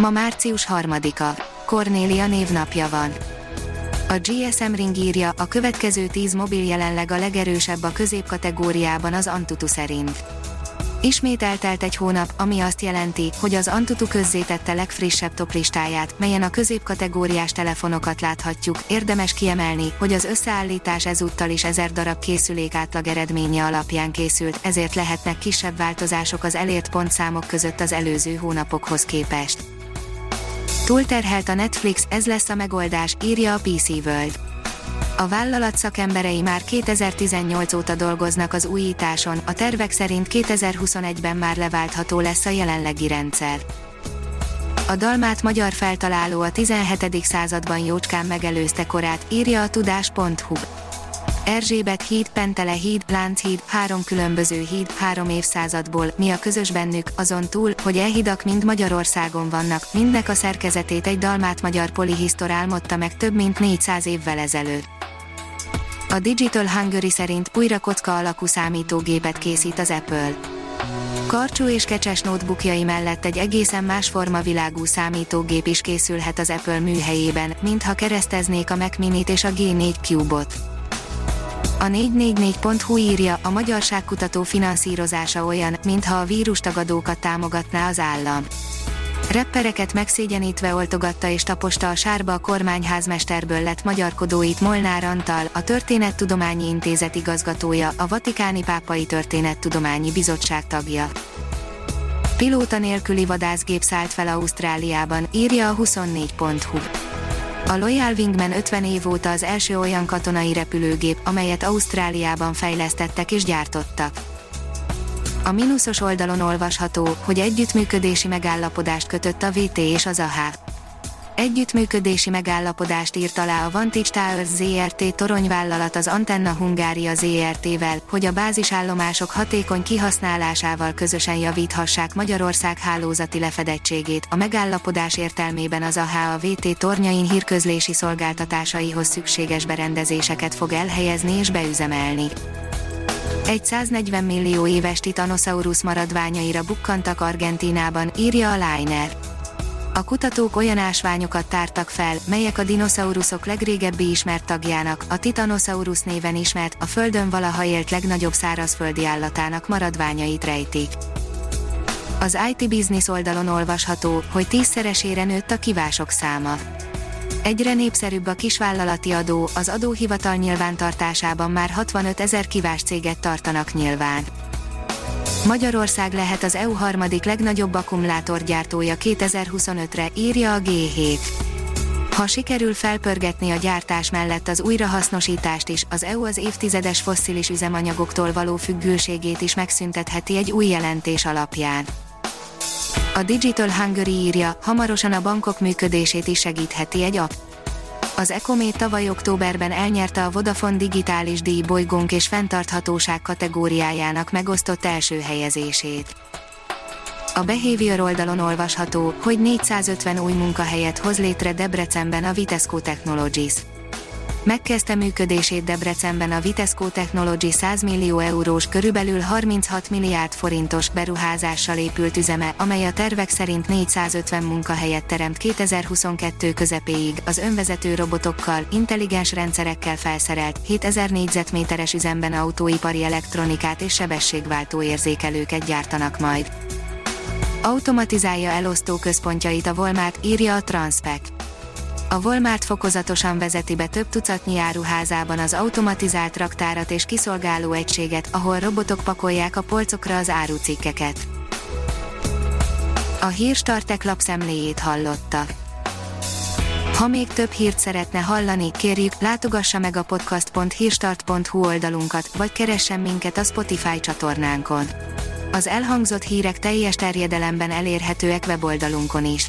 Ma március 3-a. Kornélia névnapja van. A GSM Ring írja, a következő 10 mobil jelenleg a legerősebb a középkategóriában az Antutu szerint. Ismét eltelt egy hónap, ami azt jelenti, hogy az Antutu közzétette legfrissebb toplistáját, melyen a középkategóriás telefonokat láthatjuk. Érdemes kiemelni, hogy az összeállítás ezúttal is 1000 darab készülék átlag eredménye alapján készült, ezért lehetnek kisebb változások az elért pontszámok között az előző hónapokhoz képest. Túlterhelt a Netflix, ez lesz a megoldás, írja a PC World. A vállalat szakemberei már 2018 óta dolgoznak az újításon, a tervek szerint 2021-ben már leváltható lesz a jelenlegi rendszer. A dalmát magyar feltaláló a 17. században jócskán megelőzte korát, írja a tudás.hu. Erzsébet híd, Pentele híd, Lánchíd, három különböző híd, három évszázadból, mi a közös bennük, azon túl, hogy e hidak mind Magyarországon vannak, mindnek a szerkezetét egy dalmát magyar polihisztor álmodta meg több mint 400 évvel ezelőtt. A Digital Hungary szerint újra kocka alakú számítógépet készít az Apple. Karcsú és kecses notebookjai mellett egy egészen más formavilágú számítógép is készülhet az Apple műhelyében, mintha kereszteznék a Mac Mini-t és a G4 Cube-ot. A 444.hu írja, a magyarságkutató finanszírozása olyan, mintha a vírustagadókat támogatná az állam. Reppereket megszégyenítve oltogatta és taposta a sárba a kormányházmesterből lett magyarkodóit Molnár Antal, a Történettudományi Intézet igazgatója, a Vatikáni Pápai Történettudományi Bizottság tagja. Pilóta nélküli vadászgép szállt fel Ausztráliában, írja a 24.hu. A Loyal Wingman 50 év óta az első olyan katonai repülőgép, amelyet Ausztráliában fejlesztettek és gyártottak. A mínuszos oldalon olvasható, hogy együttműködési megállapodást kötött a VT és az AH. Együttműködési megállapodást írt alá a Vantage Towers ZRT toronyvállalat az Antenna Hungária ZRT-vel, hogy a bázisállomások hatékony kihasználásával közösen javíthassák Magyarország hálózati lefedettségét. A megállapodás értelmében az AH a VT tornyain hírközlési szolgáltatásaihoz szükséges berendezéseket fog elhelyezni és beüzemelni. Egy 140 millió éves Titanosaurus maradványaira bukkantak Argentínában, írja a Liner. A kutatók olyan ásványokat tártak fel, melyek a dinoszauruszok legrégebbi ismert tagjának, a Titanosaurus néven ismert, a Földön valaha élt legnagyobb szárazföldi állatának maradványait rejtik. Az IT Business oldalon olvasható, hogy tízszeresére nőtt a kivások száma. Egyre népszerűbb a kisvállalati adó, az adóhivatal nyilvántartásában már 65 ezer kivás céget tartanak nyilván. Magyarország lehet az EU harmadik legnagyobb akkumulátorgyártója 2025-re, írja a G7. Ha sikerül felpörgetni a gyártás mellett az újrahasznosítást is, az EU az évtizedes fosszilis üzemanyagoktól való függőségét is megszüntetheti egy új jelentés alapján. A Digital Hungary írja, hamarosan a bankok működését is segítheti egy app. Az Ecomé tavaly októberben elnyerte a Vodafone digitális díj bolygónk és fenntarthatóság kategóriájának megosztott első helyezését. A Behavior oldalon olvasható, hogy 450 új munkahelyet hoz létre Debrecenben a Vitesco Technologies. Megkezdte működését Debrecenben a Vitesco Technology 100 millió eurós körülbelül 36 milliárd forintos beruházással épült üzeme, amely a tervek szerint 450 munkahelyet teremt 2022 közepéig, az önvezető robotokkal, intelligens rendszerekkel felszerelt, 7000 négyzetméteres üzemben autóipari elektronikát és sebességváltó érzékelőket gyártanak majd. Automatizálja elosztó központjait a Volmát, írja a Transpec a Walmart fokozatosan vezeti be több tucatnyi áruházában az automatizált raktárat és kiszolgáló egységet, ahol robotok pakolják a polcokra az árucikkeket. A hírstartek lapszemléjét hallotta. Ha még több hírt szeretne hallani, kérjük, látogassa meg a podcast.hírstart.hu oldalunkat, vagy keressen minket a Spotify csatornánkon Az elhangzott hírek teljes terjedelemben elérhetőek weboldalunkon is.